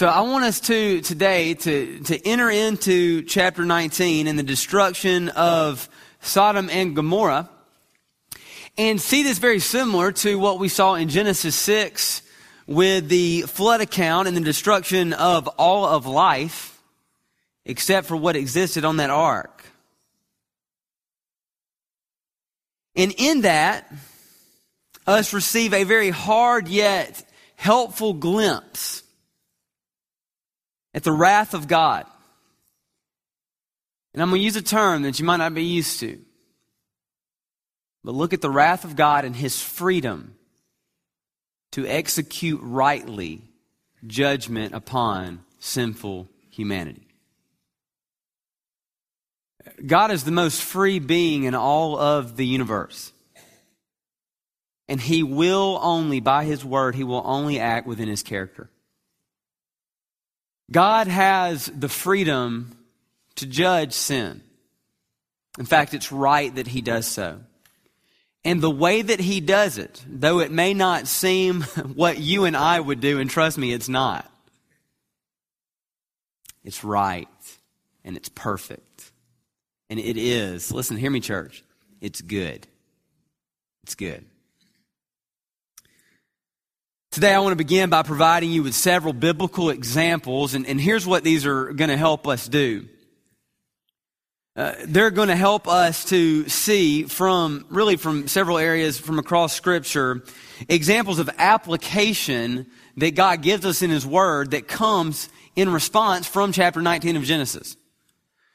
So I want us to today to, to enter into chapter 19 and the destruction of Sodom and Gomorrah and see this very similar to what we saw in Genesis 6 with the flood account and the destruction of all of life except for what existed on that ark. And in that, us receive a very hard yet helpful glimpse at the wrath of God. And I'm going to use a term that you might not be used to. But look at the wrath of God and his freedom to execute rightly judgment upon sinful humanity. God is the most free being in all of the universe. And he will only, by his word, he will only act within his character. God has the freedom to judge sin. In fact, it's right that he does so. And the way that he does it, though it may not seem what you and I would do, and trust me, it's not. It's right and it's perfect. And it is, listen, hear me, church, it's good. It's good. Today, I want to begin by providing you with several biblical examples, and, and here's what these are going to help us do. Uh, they're going to help us to see from really from several areas from across Scripture examples of application that God gives us in His Word that comes in response from chapter 19 of Genesis.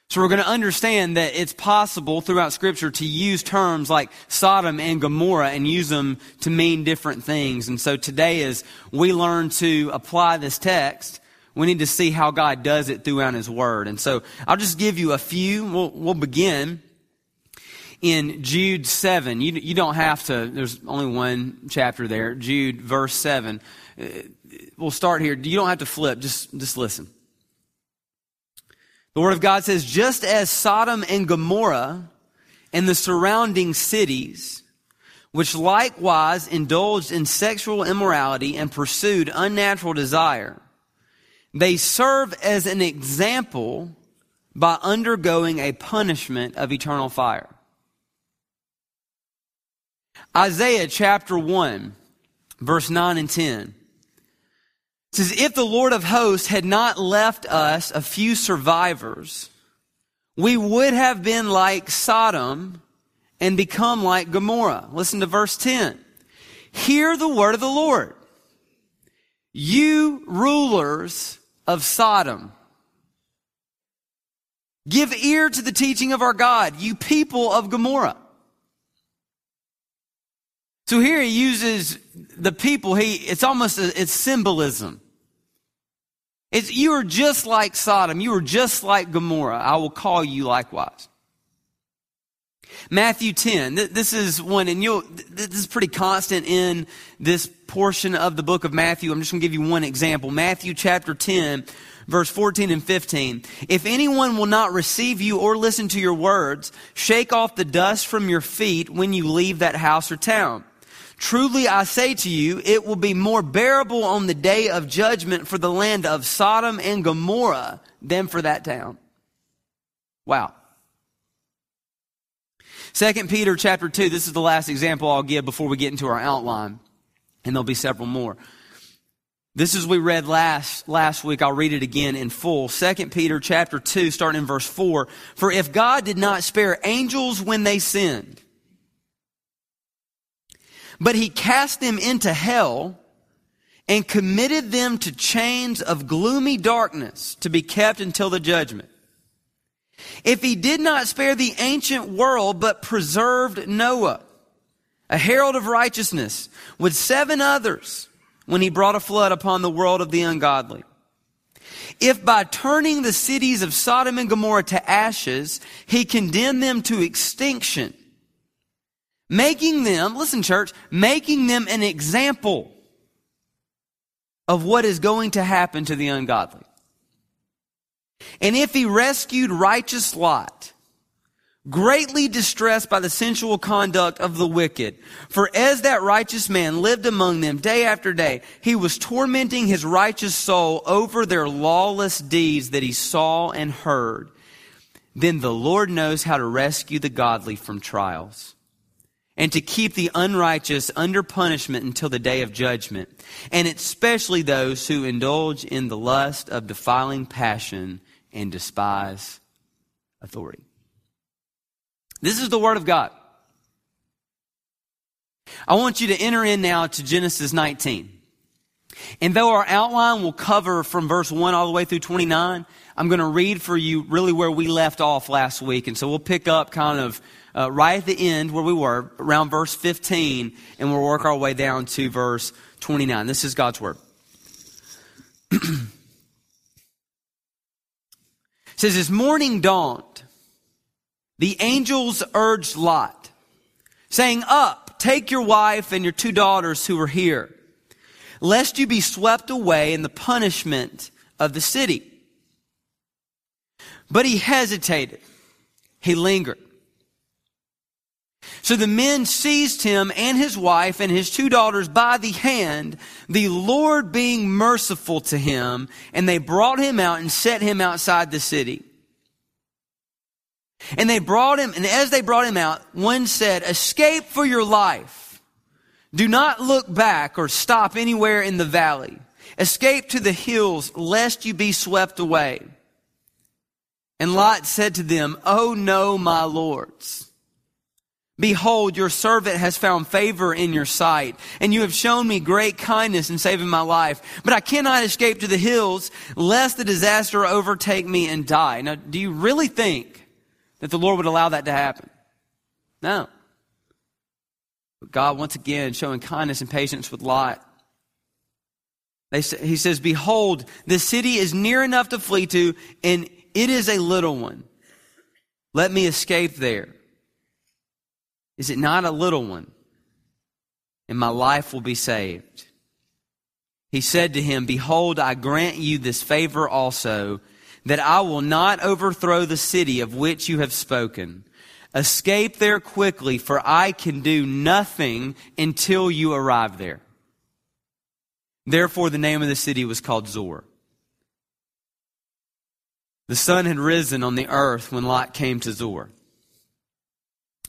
So we're going to understand that it's possible throughout scripture to use terms like Sodom and Gomorrah and use them to mean different things. And so today as we learn to apply this text, we need to see how God does it throughout His Word. And so I'll just give you a few. We'll, we'll begin in Jude 7. You, you don't have to, there's only one chapter there. Jude, verse 7. Uh, we'll start here. You don't have to flip, just, just listen. The Word of God says, just as Sodom and Gomorrah and the surrounding cities, which likewise indulged in sexual immorality and pursued unnatural desire, they serve as an example by undergoing a punishment of eternal fire. Isaiah chapter 1, verse 9 and 10 says, If the Lord of hosts had not left us a few survivors, we would have been like Sodom and become like Gomorrah. Listen to verse 10. Hear the word of the Lord. You rulers of Sodom. Give ear to the teaching of our God, you people of Gomorrah. So here he uses the people, he, it's almost, a, it's symbolism. It's, you are just like Sodom. You are just like Gomorrah. I will call you likewise. Matthew 10. This is one, and you'll, this is pretty constant in this portion of the book of Matthew. I'm just going to give you one example. Matthew chapter 10, verse 14 and 15. If anyone will not receive you or listen to your words, shake off the dust from your feet when you leave that house or town. Truly I say to you, it will be more bearable on the day of judgment for the land of Sodom and Gomorrah than for that town. Wow. Second Peter chapter 2, this is the last example I'll give before we get into our outline, and there'll be several more. This is we read last last week. I'll read it again in full. Second Peter chapter 2 starting in verse 4. For if God did not spare angels when they sinned, but he cast them into hell and committed them to chains of gloomy darkness to be kept until the judgment. If he did not spare the ancient world, but preserved Noah, a herald of righteousness, with seven others, when he brought a flood upon the world of the ungodly. If by turning the cities of Sodom and Gomorrah to ashes, he condemned them to extinction, making them, listen church, making them an example of what is going to happen to the ungodly. And if he rescued righteous Lot, greatly distressed by the sensual conduct of the wicked. For as that righteous man lived among them day after day, he was tormenting his righteous soul over their lawless deeds that he saw and heard. Then the Lord knows how to rescue the godly from trials and to keep the unrighteous under punishment until the day of judgment, and especially those who indulge in the lust of defiling passion and despise authority. This is the Word of God. I want you to enter in now to Genesis 19. And though our outline will cover from verse 1 all the way through 29, I'm going to read for you really where we left off last week. And so we'll pick up kind of uh, right at the end where we were, around verse 15, and we'll work our way down to verse 29. This is God's Word. it says, As morning dawned, the angels urged Lot, saying, Up, take your wife and your two daughters who are here, lest you be swept away in the punishment of the city. But he hesitated. He lingered. So the men seized him and his wife and his two daughters by the hand, the Lord being merciful to him, and they brought him out and set him outside the city. And they brought him, and as they brought him out, one said, Escape for your life. Do not look back or stop anywhere in the valley. Escape to the hills, lest you be swept away. And Lot said to them, Oh no, my lords. Behold, your servant has found favor in your sight, and you have shown me great kindness in saving my life. But I cannot escape to the hills, lest the disaster overtake me and die. Now, do you really think that the Lord would allow that to happen. No. But God, once again, showing kindness and patience with Lot. They, he says, Behold, the city is near enough to flee to, and it is a little one. Let me escape there. Is it not a little one? And my life will be saved. He said to him, Behold, I grant you this favor also that I will not overthrow the city of which you have spoken. Escape there quickly, for I can do nothing until you arrive there. Therefore, the name of the city was called Zoar. The sun had risen on the earth when Lot came to Zoar.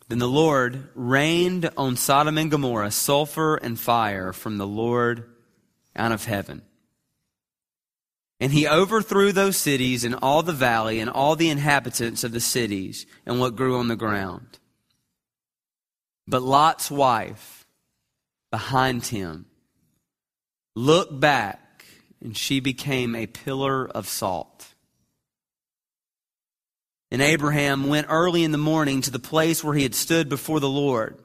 Then the Lord rained on Sodom and Gomorrah sulfur and fire from the Lord out of heaven. And he overthrew those cities and all the valley and all the inhabitants of the cities and what grew on the ground. But Lot's wife behind him looked back and she became a pillar of salt. And Abraham went early in the morning to the place where he had stood before the Lord.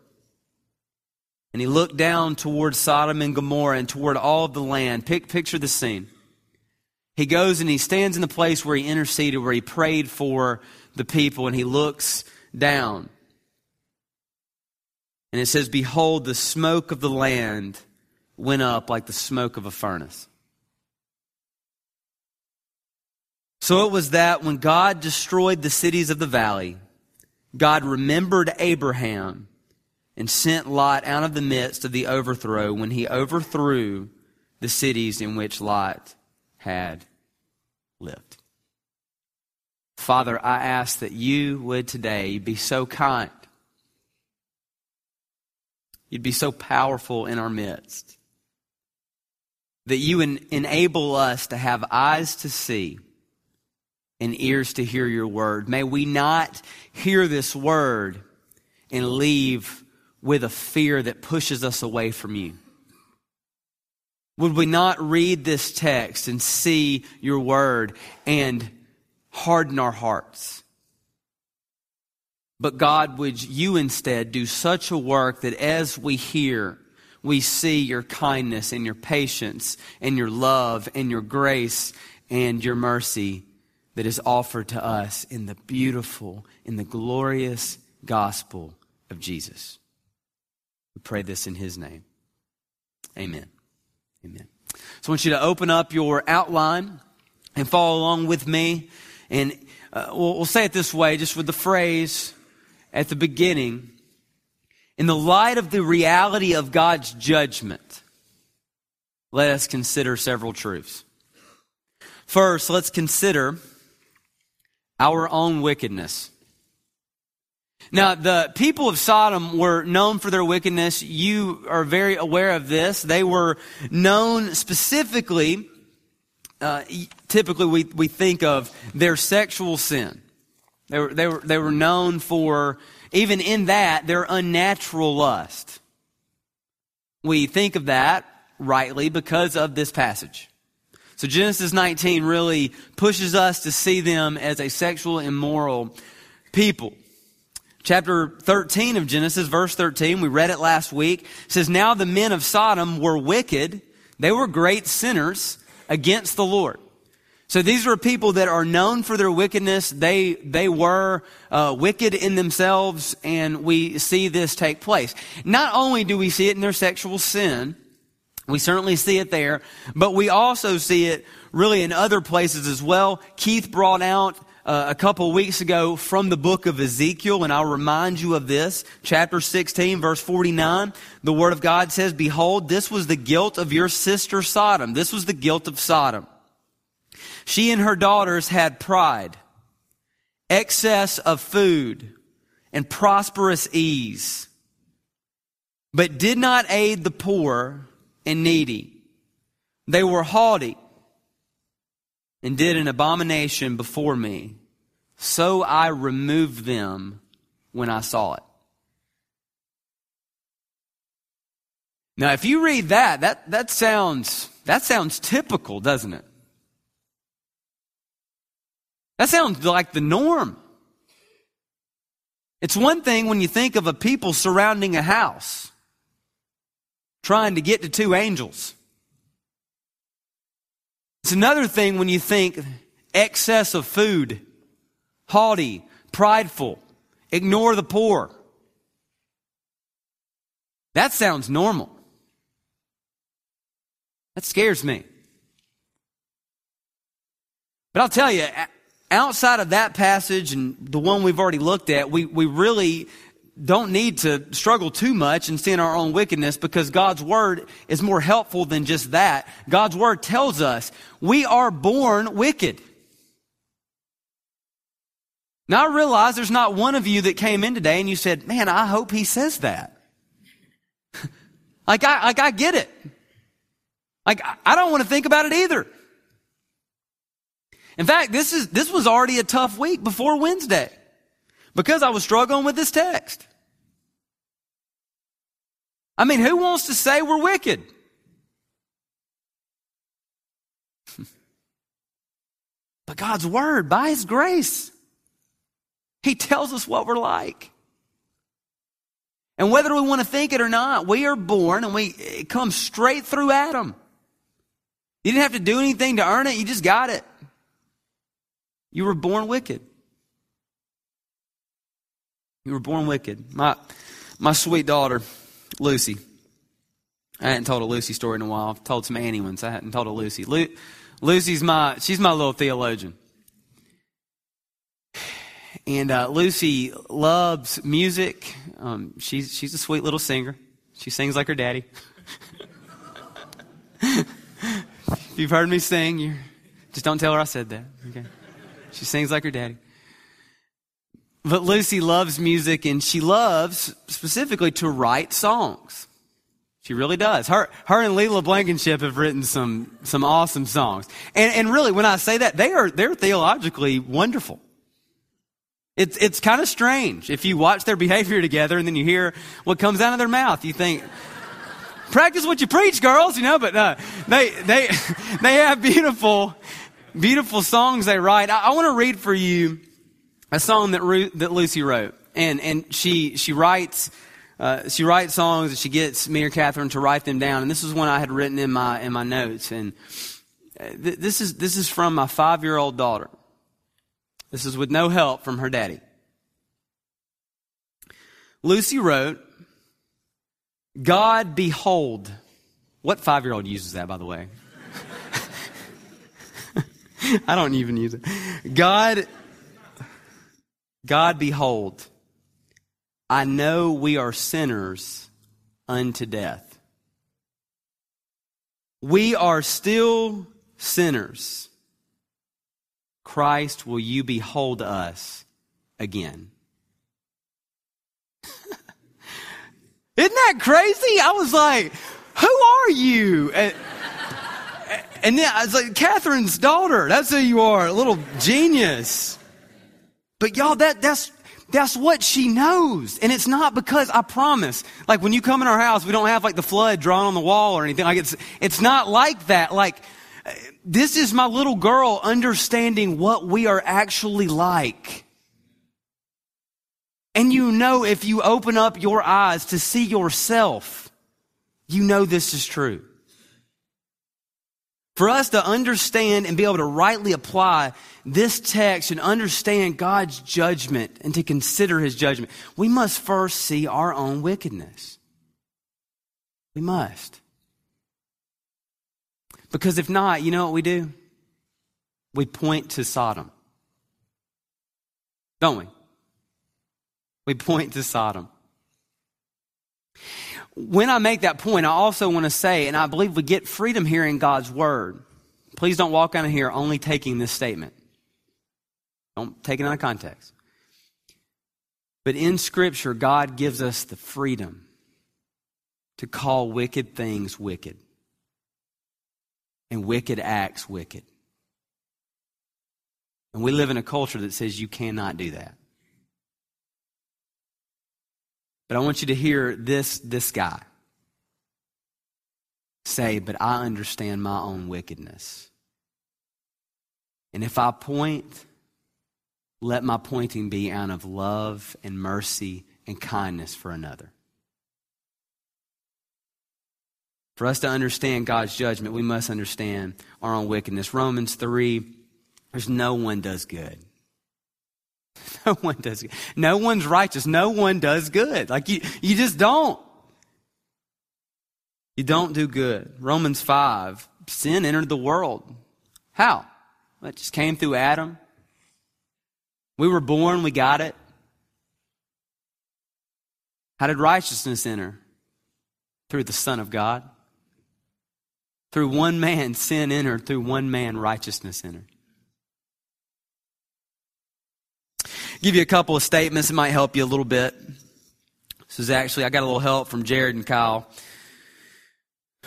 And he looked down toward Sodom and Gomorrah and toward all of the land. Pick, picture the scene. He goes and he stands in the place where he interceded, where he prayed for the people, and he looks down. And it says, Behold, the smoke of the land went up like the smoke of a furnace. So it was that when God destroyed the cities of the valley, God remembered Abraham and sent Lot out of the midst of the overthrow when he overthrew the cities in which Lot had lived. Father, I ask that you would today be so kind. You'd be so powerful in our midst. That you en- enable us to have eyes to see and ears to hear your word. May we not hear this word and leave with a fear that pushes us away from you. Would we not read this text and see your word and harden our hearts? But God, would you instead do such a work that as we hear, we see your kindness and your patience and your love and your grace and your mercy that is offered to us in the beautiful, in the glorious gospel of Jesus. We pray this in his name. Amen. Amen. So I want you to open up your outline and follow along with me. And uh, we'll, we'll say it this way, just with the phrase, at the beginning, in the light of the reality of God's judgment, let us consider several truths. First, let's consider our own wickedness. Now, the people of Sodom were known for their wickedness. You are very aware of this. They were known specifically, uh, typically we, we think of their sexual sin. They were, they, were, they were known for, even in that, their unnatural lust. We think of that rightly because of this passage. So Genesis 19 really pushes us to see them as a sexual immoral people. Chapter 13 of Genesis, verse 13, we read it last week, says, Now the men of Sodom were wicked. They were great sinners against the Lord. So these are people that are known for their wickedness. They, they were uh, wicked in themselves, and we see this take place. Not only do we see it in their sexual sin, we certainly see it there, but we also see it really in other places as well. Keith brought out uh, a couple weeks ago from the book of Ezekiel, and I'll remind you of this. Chapter 16, verse 49, the Word of God says, Behold, this was the guilt of your sister Sodom. This was the guilt of Sodom. She and her daughters had pride, excess of food, and prosperous ease, but did not aid the poor and needy. They were haughty and did an abomination before me. So I removed them when I saw it. Now, if you read that, that, that sounds, that sounds typical, doesn't it? That sounds like the norm. It's one thing when you think of a people surrounding a house, trying to get to two angels. It's another thing when you think excess of food, haughty, prideful, ignore the poor. That sounds normal. That scares me. But I'll tell you, outside of that passage and the one we've already looked at, we, we really don't need to struggle too much and sin our own wickedness because God's word is more helpful than just that. God's word tells us we are born wicked. Now I realize there's not one of you that came in today and you said, man, I hope he says that. like I, like I get it. Like I don't want to think about it either. In fact, this is, this was already a tough week before Wednesday because I was struggling with this text. I mean, who wants to say we're wicked? but God's Word, by His grace, He tells us what we're like. And whether we want to think it or not, we are born and we it comes straight through Adam. You didn't have to do anything to earn it, you just got it. You were born wicked. You were born wicked. My, my sweet daughter, Lucy. I hadn't told a Lucy story in a while. I've told some Annie ones. I hadn't told a Lucy. Lu- Lucy's my, she's my little theologian. And uh, Lucy loves music. Um, she's, she's a sweet little singer. She sings like her daddy. if you've heard me sing, you just don't tell her I said that. Okay. She sings like her daddy. But Lucy loves music and she loves specifically to write songs. She really does. Her, her and Leela Blankenship have written some, some awesome songs. And, and really, when I say that, they are, they're theologically wonderful. It's, it's kind of strange. If you watch their behavior together and then you hear what comes out of their mouth, you think, practice what you preach, girls, you know, but uh, they, they, they have beautiful, beautiful songs they write. I, I want to read for you a song that, Ru- that Lucy wrote. And, and she, she writes, uh, she writes songs and she gets me or Catherine to write them down. And this is one I had written in my, in my notes. And uh, th- this is, this is from my five year old daughter. This is with no help from her daddy. Lucy wrote, God behold. What five year old uses that, by the way? I don't even use it. God God behold, I know we are sinners unto death. We are still sinners. Christ, will you behold us again? Isn't that crazy? I was like, who are you? And, and then I was like, Catherine's daughter. That's who you are. A little genius. But y'all, that, that's, that's what she knows. And it's not because I promise. Like when you come in our house, we don't have like the flood drawn on the wall or anything. Like it's, it's not like that. Like, this is my little girl understanding what we are actually like. And you know, if you open up your eyes to see yourself, you know this is true. For us to understand and be able to rightly apply this text and understand God's judgment and to consider his judgment, we must first see our own wickedness. We must. Because if not, you know what we do? We point to Sodom. Don't we? We point to Sodom. When I make that point, I also want to say, and I believe we get freedom here in God's Word. Please don't walk out of here only taking this statement. Don't take it out of context. But in Scripture, God gives us the freedom to call wicked things wicked and wicked acts wicked. And we live in a culture that says you cannot do that. But I want you to hear this, this guy say, But I understand my own wickedness. And if I point, let my pointing be out of love and mercy and kindness for another. For us to understand God's judgment, we must understand our own wickedness. Romans 3 there's no one does good. No one does good. No one's righteous. No one does good. Like you, you just don't. You don't do good. Romans 5, sin entered the world. How? It just came through Adam. We were born, we got it. How did righteousness enter? Through the Son of God. Through one man, sin entered. Through one man, righteousness entered. Give you a couple of statements that might help you a little bit. This is actually, I got a little help from Jared and Kyle.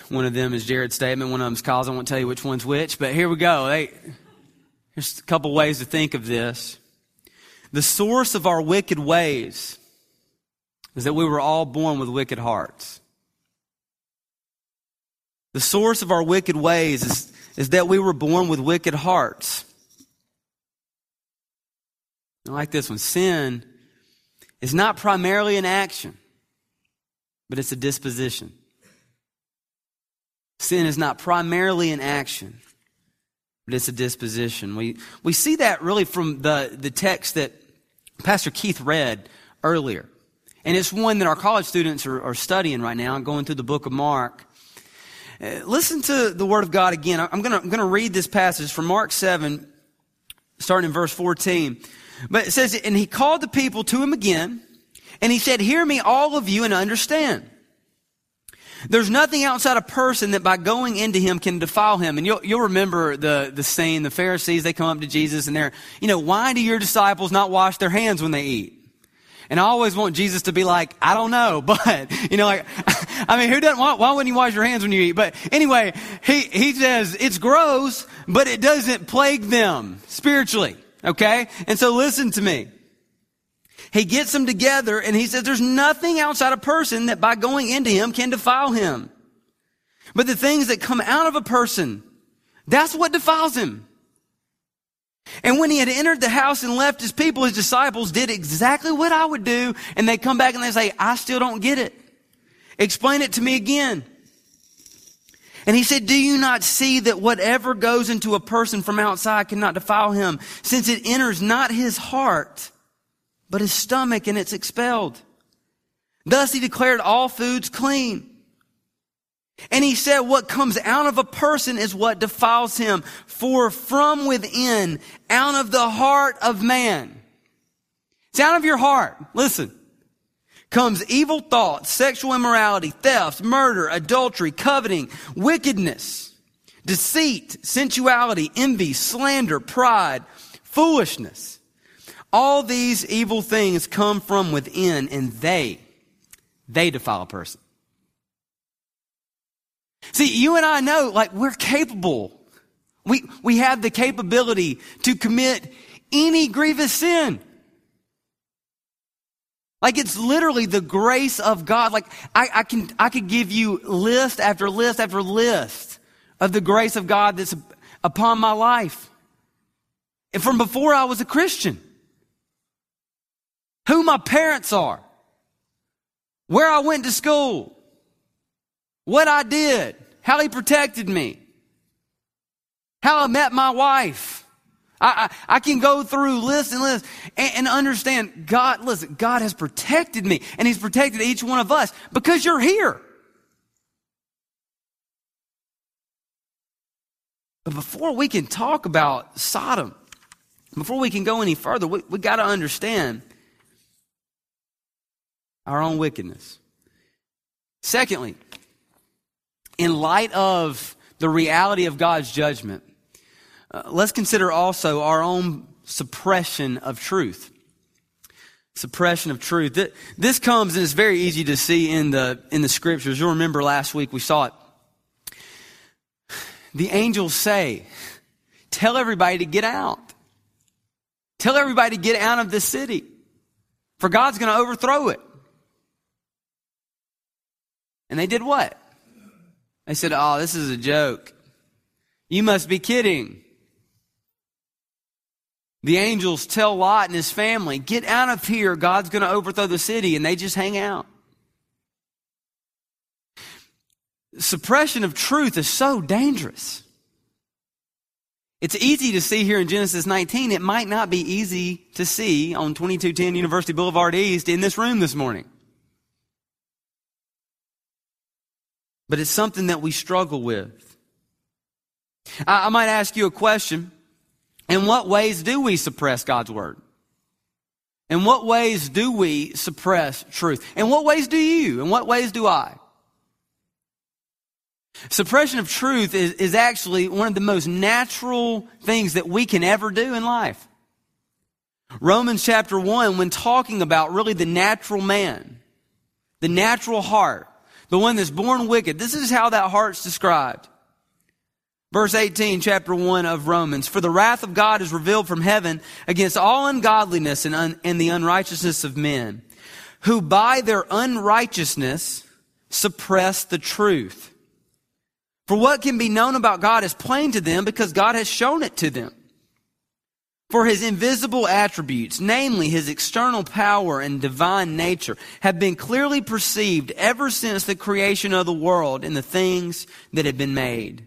One of them is Jared's statement, one of them is Kyle's. I won't tell you which one's which, but here we go. Hey, here's a couple ways to think of this. The source of our wicked ways is that we were all born with wicked hearts. The source of our wicked ways is, is that we were born with wicked hearts. I like this one. Sin is not primarily an action, but it's a disposition. Sin is not primarily an action, but it's a disposition. We, we see that really from the, the text that Pastor Keith read earlier. And it's one that our college students are, are studying right now going through the book of Mark. Uh, listen to the word of God again. I'm going to I'm going to read this passage from Mark 7, starting in verse 14. But it says, and he called the people to him again, and he said, Hear me, all of you, and understand. There's nothing outside a person that by going into him can defile him. And you'll, you'll remember the, the scene, the Pharisees, they come up to Jesus and they're, you know, why do your disciples not wash their hands when they eat? And I always want Jesus to be like, I don't know, but, you know, like, I mean, who doesn't want, why wouldn't you wash your hands when you eat? But anyway, he, he says, it's gross, but it doesn't plague them spiritually. Okay? And so listen to me. He gets them together and he says there's nothing outside a person that by going into him can defile him. But the things that come out of a person, that's what defiles him. And when he had entered the house and left his people, his disciples did exactly what I would do. And they come back and they say, I still don't get it. Explain it to me again. And he said, Do you not see that whatever goes into a person from outside cannot defile him, since it enters not his heart, but his stomach, and it's expelled? Thus he declared all foods clean. And he said, What comes out of a person is what defiles him. For from within, out of the heart of man, it's out of your heart. Listen. Comes evil thoughts, sexual immorality, theft, murder, adultery, coveting, wickedness, deceit, sensuality, envy, slander, pride, foolishness. All these evil things come from within and they, they defile a person. See, you and I know, like, we're capable. We, we have the capability to commit any grievous sin. Like it's literally the grace of God. Like I, I can, I could give you list after list after list of the grace of God that's upon my life. And from before I was a Christian. Who my parents are. Where I went to school. What I did. How he protected me. How I met my wife. I, I, I, can go through lists and lists and, and understand God, listen, God has protected me and He's protected each one of us because you're here. But before we can talk about Sodom, before we can go any further, we, we got to understand our own wickedness. Secondly, in light of the reality of God's judgment, uh, let's consider also our own suppression of truth. Suppression of truth. This comes and it's very easy to see in the, in the scriptures. You'll remember last week we saw it. The angels say, tell everybody to get out. Tell everybody to get out of this city. For God's going to overthrow it. And they did what? They said, Oh, this is a joke. You must be kidding. The angels tell Lot and his family, get out of here. God's going to overthrow the city. And they just hang out. Suppression of truth is so dangerous. It's easy to see here in Genesis 19. It might not be easy to see on 2210 University Boulevard East in this room this morning. But it's something that we struggle with. I, I might ask you a question. In what ways do we suppress God's word? In what ways do we suppress truth? In what ways do you? In what ways do I? Suppression of truth is, is actually one of the most natural things that we can ever do in life. Romans chapter 1, when talking about really the natural man, the natural heart, the one that's born wicked, this is how that heart's described. Verse 18, chapter 1 of Romans. For the wrath of God is revealed from heaven against all ungodliness and, un, and the unrighteousness of men, who by their unrighteousness suppress the truth. For what can be known about God is plain to them because God has shown it to them. For his invisible attributes, namely his external power and divine nature, have been clearly perceived ever since the creation of the world in the things that have been made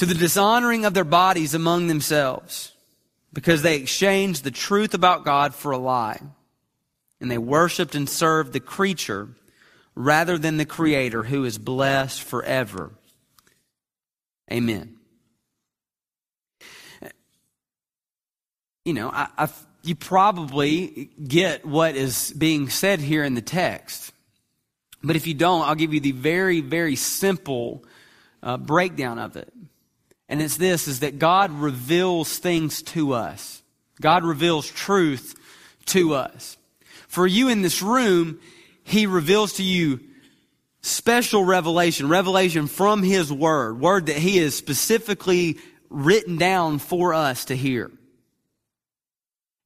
to the dishonoring of their bodies among themselves, because they exchanged the truth about God for a lie, and they worshiped and served the creature rather than the Creator who is blessed forever. Amen. You know, I, I, you probably get what is being said here in the text. But if you don't, I'll give you the very, very simple uh, breakdown of it. And it's this, is that God reveals things to us. God reveals truth to us. For you in this room, He reveals to you special revelation, revelation from His Word, Word that He has specifically written down for us to hear.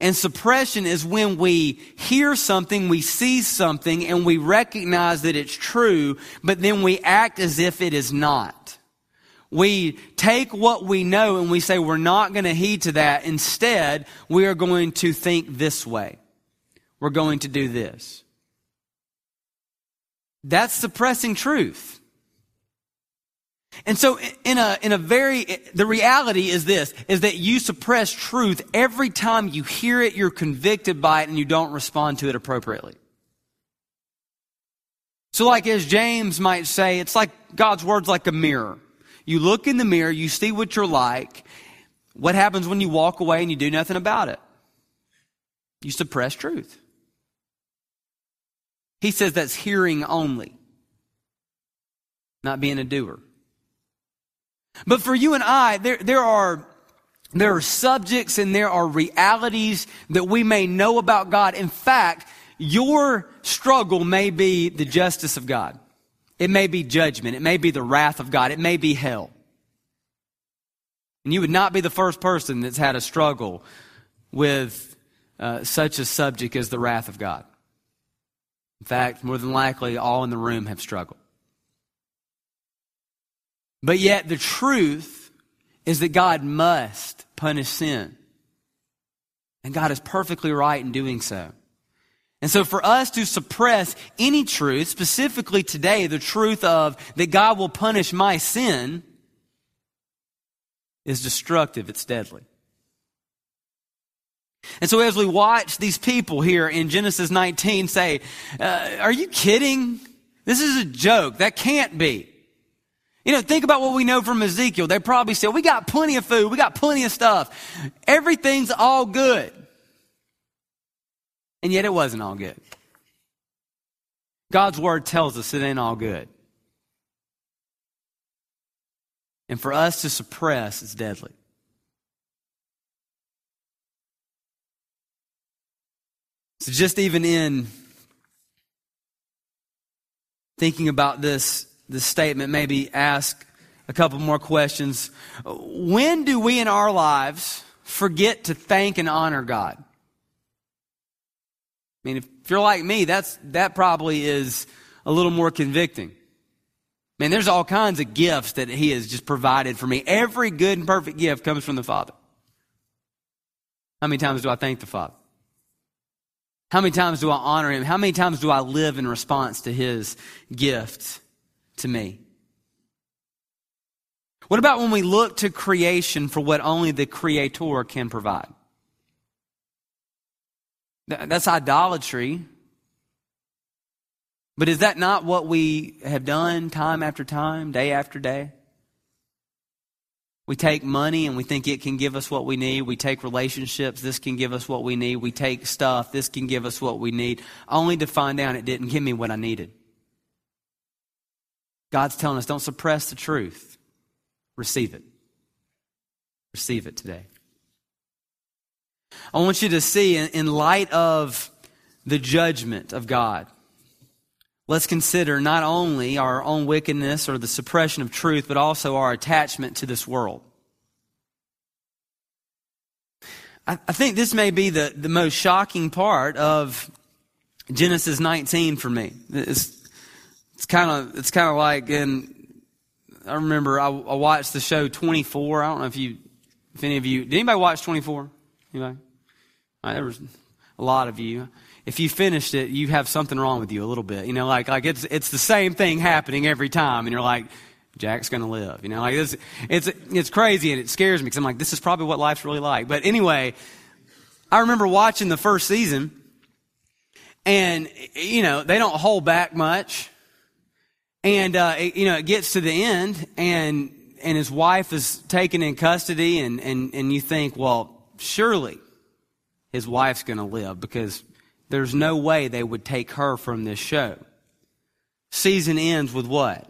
And suppression is when we hear something, we see something, and we recognize that it's true, but then we act as if it is not. We take what we know and we say we're not going to heed to that. Instead, we are going to think this way. we're going to do this. That's suppressing truth. And so in a, in a very, the reality is this, is that you suppress truth every time you hear it, you're convicted by it, and you don't respond to it appropriately. So like as James might say, it's like God's word's like a mirror. You look in the mirror, you see what you're like. What happens when you walk away and you do nothing about it? You suppress truth. He says that's hearing only, not being a doer. But for you and I, there, there are there are subjects and there are realities that we may know about God. In fact, your struggle may be the justice of God. It may be judgment. It may be the wrath of God. It may be hell. And you would not be the first person that's had a struggle with uh, such a subject as the wrath of God. In fact, more than likely, all in the room have struggled. But yet, the truth is that God must punish sin. And God is perfectly right in doing so. And so, for us to suppress any truth, specifically today, the truth of that God will punish my sin, is destructive, it's deadly. And so, as we watch these people here in Genesis 19 say, uh, Are you kidding? This is a joke. That can't be. You know, think about what we know from Ezekiel. They probably said, we got plenty of food. We got plenty of stuff. Everything's all good. And yet it wasn't all good. God's word tells us it ain't all good. And for us to suppress is deadly. So just even in thinking about this this statement, maybe ask a couple more questions. When do we in our lives forget to thank and honor God? I mean, if you're like me, that's, that probably is a little more convicting. Man, there's all kinds of gifts that He has just provided for me. Every good and perfect gift comes from the Father. How many times do I thank the Father? How many times do I honor Him? How many times do I live in response to His gift? to me? What about when we look to creation for what only the Creator can provide? That's idolatry. But is that not what we have done time after time, day after day? We take money and we think it can give us what we need. We take relationships, this can give us what we need. We take stuff, this can give us what we need, only to find out it didn't give me what I needed. God's telling us don't suppress the truth. Receive it. Receive it today. I want you to see, in, light of the judgment of God, let's consider not only our own wickedness or the suppression of truth, but also our attachment to this world. I, think this may be the, the most shocking part of Genesis 19 for me. It's, it's kind of it's kind of like and I remember I, I, watched the show 24. I don't know if you if any of you did anybody watch 24? Anybody? Right, there was a lot of you. If you finished it, you have something wrong with you a little bit. You know, like like it's it's the same thing happening every time, and you're like, Jack's to live. You know, like this, it's it's crazy and it scares me because I'm like, this is probably what life's really like. But anyway, I remember watching the first season, and you know they don't hold back much. And, uh, it, you know, it gets to the end and, and his wife is taken in custody and, and, and you think, well, surely his wife's going to live because there's no way they would take her from this show. Season ends with what?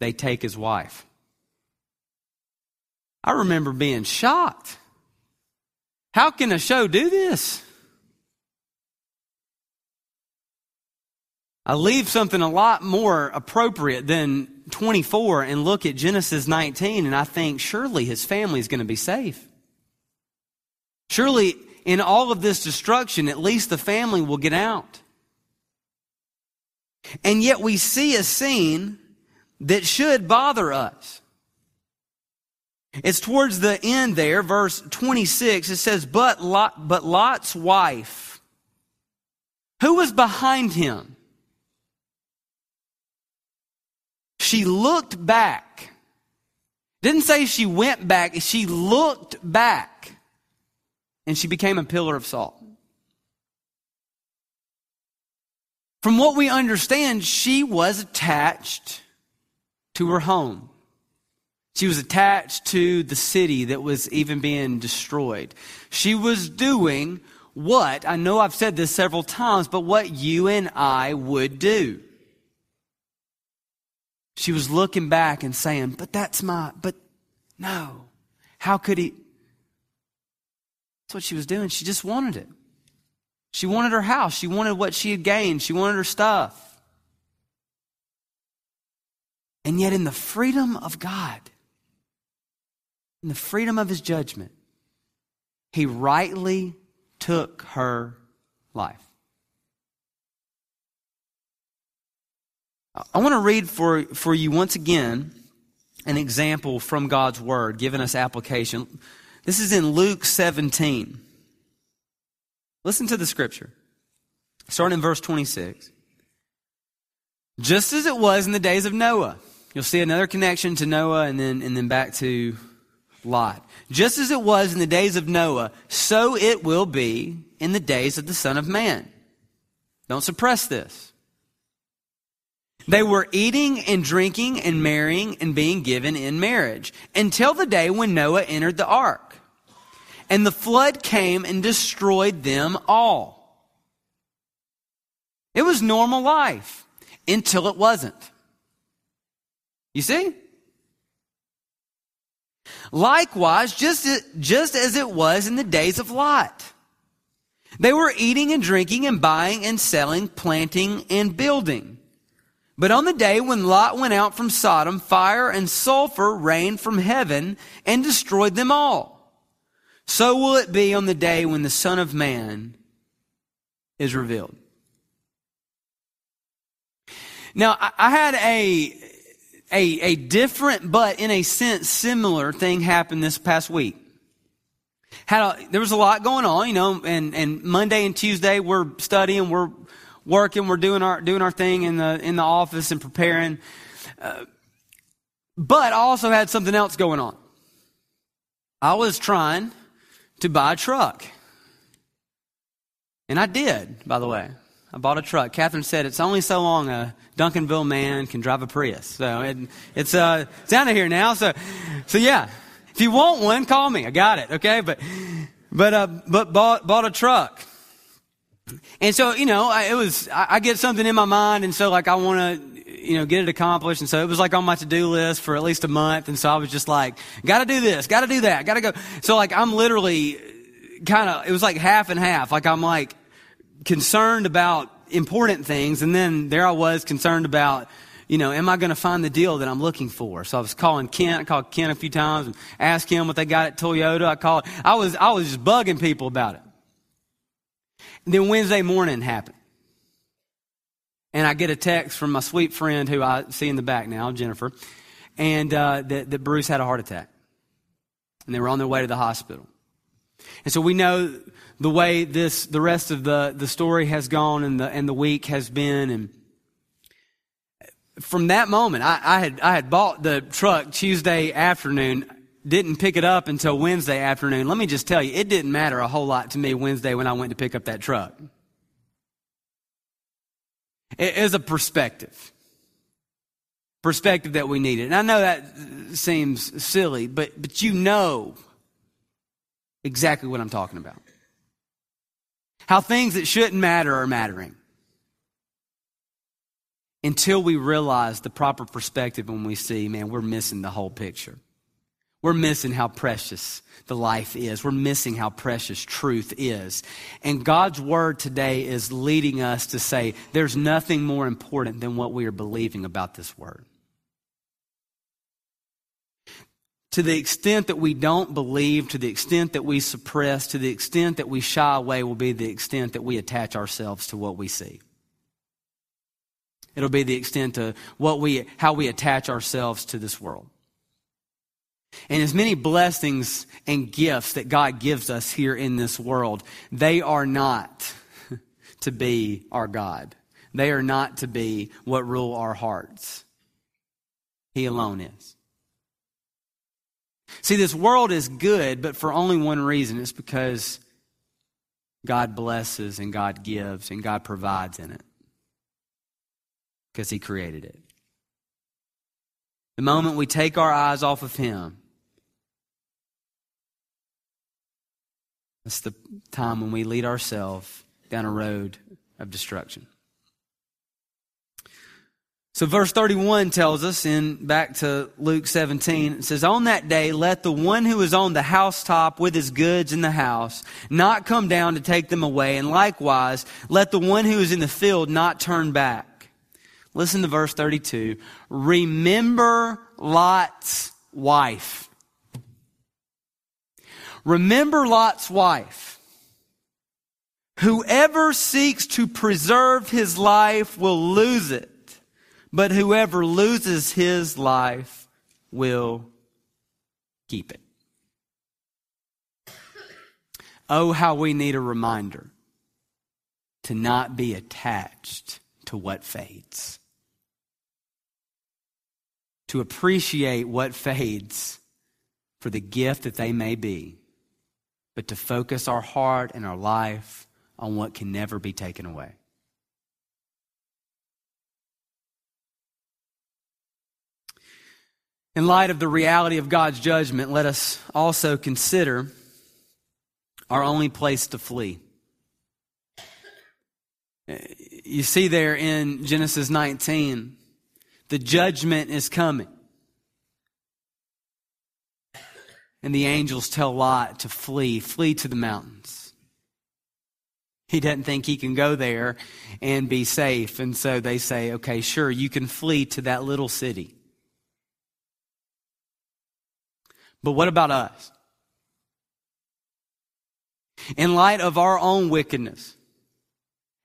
They take his wife. I remember being shocked. How can a show do this? I leave something a lot more appropriate than 24 and look at Genesis 19 and I think surely his family is going to be safe. Surely in all of this destruction, at least the family will get out. And yet we see a scene that should bother us. It's towards the end there, verse 26. It says, but, Lot, but Lot's wife Who was behind him? She looked back. Didn't say she went back, she looked back. And she became a pillar of salt. From what we understand, she was attached to her home. She was attached to the city that was even being destroyed. She was doing what, I know I've said this several times, but what you and I would do. She was looking back and saying, but that's my, but no. How could he? That's what she was doing. She just wanted it. She wanted her house. She wanted what she had gained. She wanted her stuff. And yet, in the freedom of God, in the freedom of his judgment, he rightly took her life. I want to read for, for you once again an example from God's Word, giving us application. This is in Luke 17. Listen to the scripture. Starting in verse 26. Just as it was in the days of Noah. You'll see another connection to Noah and then, and then back to Lot. Just as it was in the days of Noah, so it will be in the days of the Son of Man. Don't suppress this. They were eating and drinking and marrying and being given in marriage until the day when Noah entered the ark. And the flood came and destroyed them all. It was normal life until it wasn't. You see? Likewise, just, just as it was in the days of Lot. They were eating and drinking and buying and selling, planting and building. But on the day when Lot went out from Sodom, fire and sulfur rained from heaven and destroyed them all. So will it be on the day when the Son of Man is revealed. Now, I had a, a, a different, but in a sense similar thing happen this past week. Had a, there was a lot going on, you know, and, and Monday and Tuesday we're studying, we're working, we're doing our, doing our thing in the, in the office and preparing. Uh, but I also had something else going on. I was trying to buy a truck. And I did, by the way. I bought a truck. Catherine said it's only so long a Duncanville man can drive a Prius. So it, it's uh, it's of here now. So, so yeah. If you want one, call me. I got it. Okay, but but uh, but bought bought a truck. And so you know, I, it was I, I get something in my mind, and so like I want to you know get it accomplished, and so it was like on my to do list for at least a month, and so I was just like, got to do this, got to do that, got to go. So like I'm literally kind of it was like half and half. Like I'm like concerned about important things. And then there I was concerned about, you know, am I going to find the deal that I'm looking for? So I was calling Kent. I called Kent a few times and asked him what they got at Toyota. I called, I was, I was just bugging people about it. And then Wednesday morning happened. And I get a text from my sweet friend who I see in the back now, Jennifer, and uh, that, that Bruce had a heart attack. And they were on their way to the hospital. And so we know the way this, the rest of the, the story has gone and the, and the week has been. And from that moment, I, I had, I had bought the truck Tuesday afternoon, didn't pick it up until Wednesday afternoon. Let me just tell you, it didn't matter a whole lot to me Wednesday when I went to pick up that truck. It is a perspective. Perspective that we needed. And I know that seems silly, but, but you know exactly what I'm talking about. How things that shouldn't matter are mattering. Until we realize the proper perspective when we see, man, we're missing the whole picture. We're missing how precious the life is. We're missing how precious truth is. And God's word today is leading us to say there's nothing more important than what we are believing about this word. to the extent that we don't believe, to the extent that we suppress, to the extent that we shy away, will be the extent that we attach ourselves to what we see. It'll be the extent to what we, how we attach ourselves to this world. And as many blessings and gifts that God gives us here in this world, they are not, to be our God. They are not to be what rule our hearts. He alone is. See, this world is good, but for only one reason. It's because God blesses and God gives and God provides in it. Because He created it. The moment we take our eyes off of Him, that's the time when we lead ourselves down a road of destruction. So verse 31 tells us in back to Luke 17, it says, On that day, let the one who is on the housetop with his goods in the house not come down to take them away. And likewise, let the one who is in the field not turn back. Listen to verse 32. Remember Lot's wife. Remember Lot's wife. Whoever seeks to preserve his life will lose it but whoever loses his life will keep it. Oh, how we need a reminder to not be attached to what fades, to appreciate what fades for the gift that they may be, but to focus our heart and our life on what can never be taken away. In light of the reality of God's judgment, let us also consider our only place to flee. You see there in Genesis 19, the judgment is coming. And the angels tell Lot to flee, flee to the mountains. He doesn't think he can go there and be safe. And so they say, okay, sure, you can flee to that little city. But what about us? In light of our own wickedness,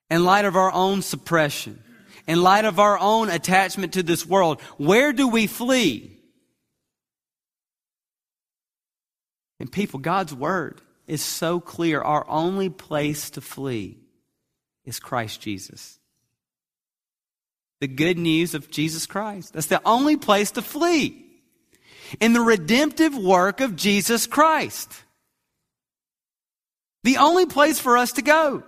in light of our own suppression, in light of our own attachment to this world, where do we flee? And people, God's word is so clear. Our only place to flee is Christ Jesus. The good news of Jesus Christ. That's the only place to flee in the redemptive work of Jesus Christ. The only place for us to go.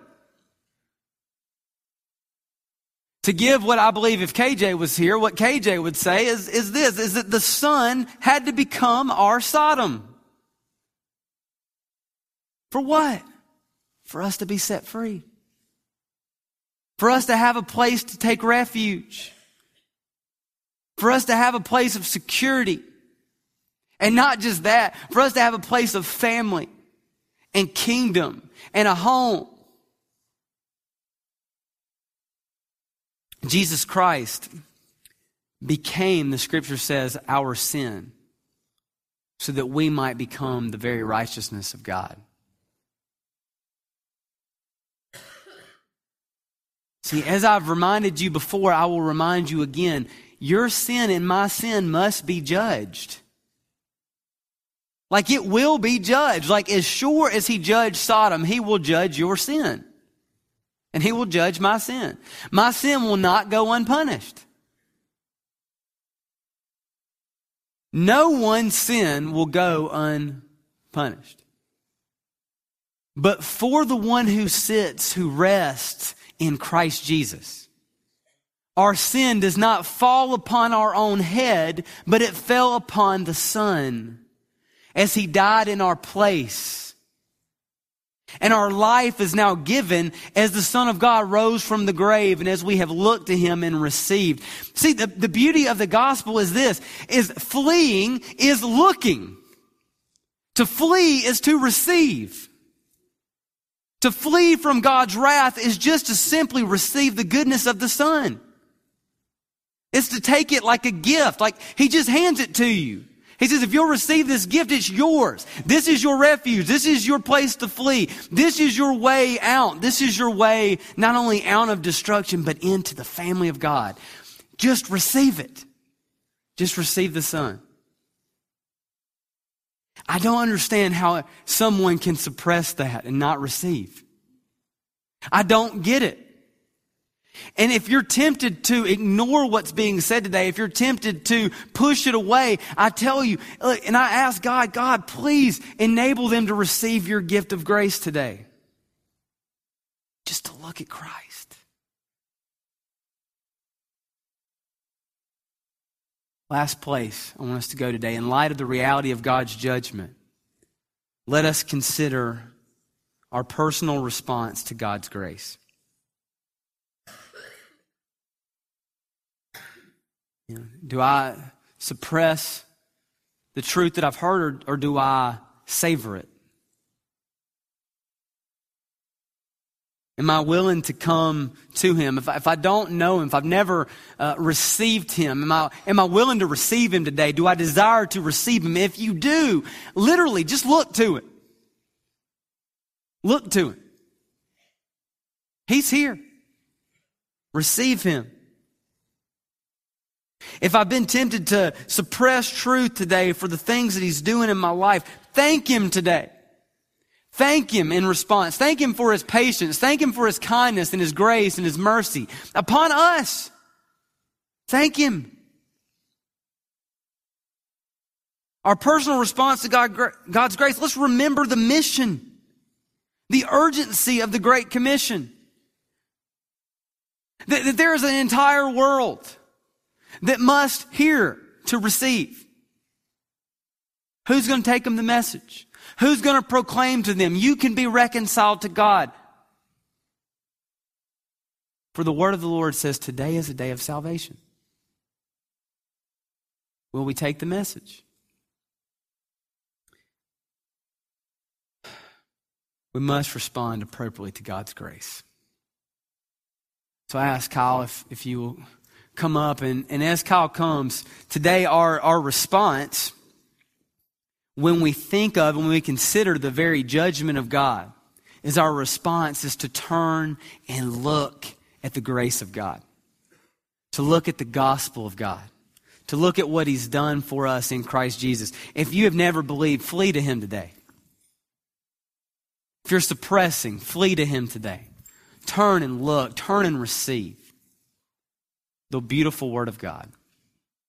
To give what I believe if KJ was here, what KJ would say is, is this, is that the Son had to become our Sodom. For what? For us to be set free. For us to have a place to take refuge. For us to have a place of security. And not just that, for us to have a place of family and kingdom and a home. Jesus Christ became, the scripture says, our sin so that we might become the very righteousness of God. See, as I've reminded you before, I will remind you again. Your sin and my sin must be judged. Like it will be judged. Like as sure as he judged Sodom, he will judge your sin. And he will judge my sin. My sin will not go unpunished. No one sin will go unpunished. But for the one who sits, who rests in Christ Jesus, our sin does not fall upon our own head, but it fell upon the Son as he died in our place. And our life is now given as the Son of God rose from the grave and as we have looked to him and received. See, the, the beauty of the gospel is this, is fleeing is looking. To flee is to receive. To flee from God's wrath is just to simply receive the goodness of the Son. It's to take it like a gift, like He just hands it to you. He says, if you'll receive this gift, it's yours. This is your refuge. This is your place to flee. This is your way out. This is your way not only out of destruction, but into the family of God. Just receive it. Just receive the Son. I don't understand how someone can suppress that and not receive. I don't get it. And if you're tempted to ignore what's being said today, if you're tempted to push it away, I tell you, and I ask God, God, please enable them to receive your gift of grace today. Just to look at Christ. Last place I want us to go today, in light of the reality of God's judgment, let us consider our personal response to God's grace. You know, do I suppress the truth that I've heard or, or do I savor it? Am I willing to come to him? If I, if I don't know him, if I've never uh, received him, am I, am I willing to receive him today? Do I desire to receive him? If you do, literally, just look to it. Look to him. He's here. Receive him. If I've been tempted to suppress truth today for the things that He's doing in my life, thank Him today. Thank Him in response. Thank Him for His patience. Thank Him for His kindness and His grace and His mercy upon us. Thank Him. Our personal response to God, God's grace, let's remember the mission, the urgency of the Great Commission. That, that there is an entire world that must hear to receive. Who's going to take them the message? Who's going to proclaim to them, you can be reconciled to God? For the word of the Lord says, today is a day of salvation. Will we take the message? We must respond appropriately to God's grace. So I ask Kyle if, if you will come up. And, and as Kyle comes, today our, our response, when we think of, and when we consider the very judgment of God, is our response is to turn and look at the grace of God, to look at the gospel of God, to look at what He's done for us in Christ Jesus. If you have never believed, flee to Him today. If you're suppressing, flee to Him today. Turn and look, turn and receive the beautiful Word of God.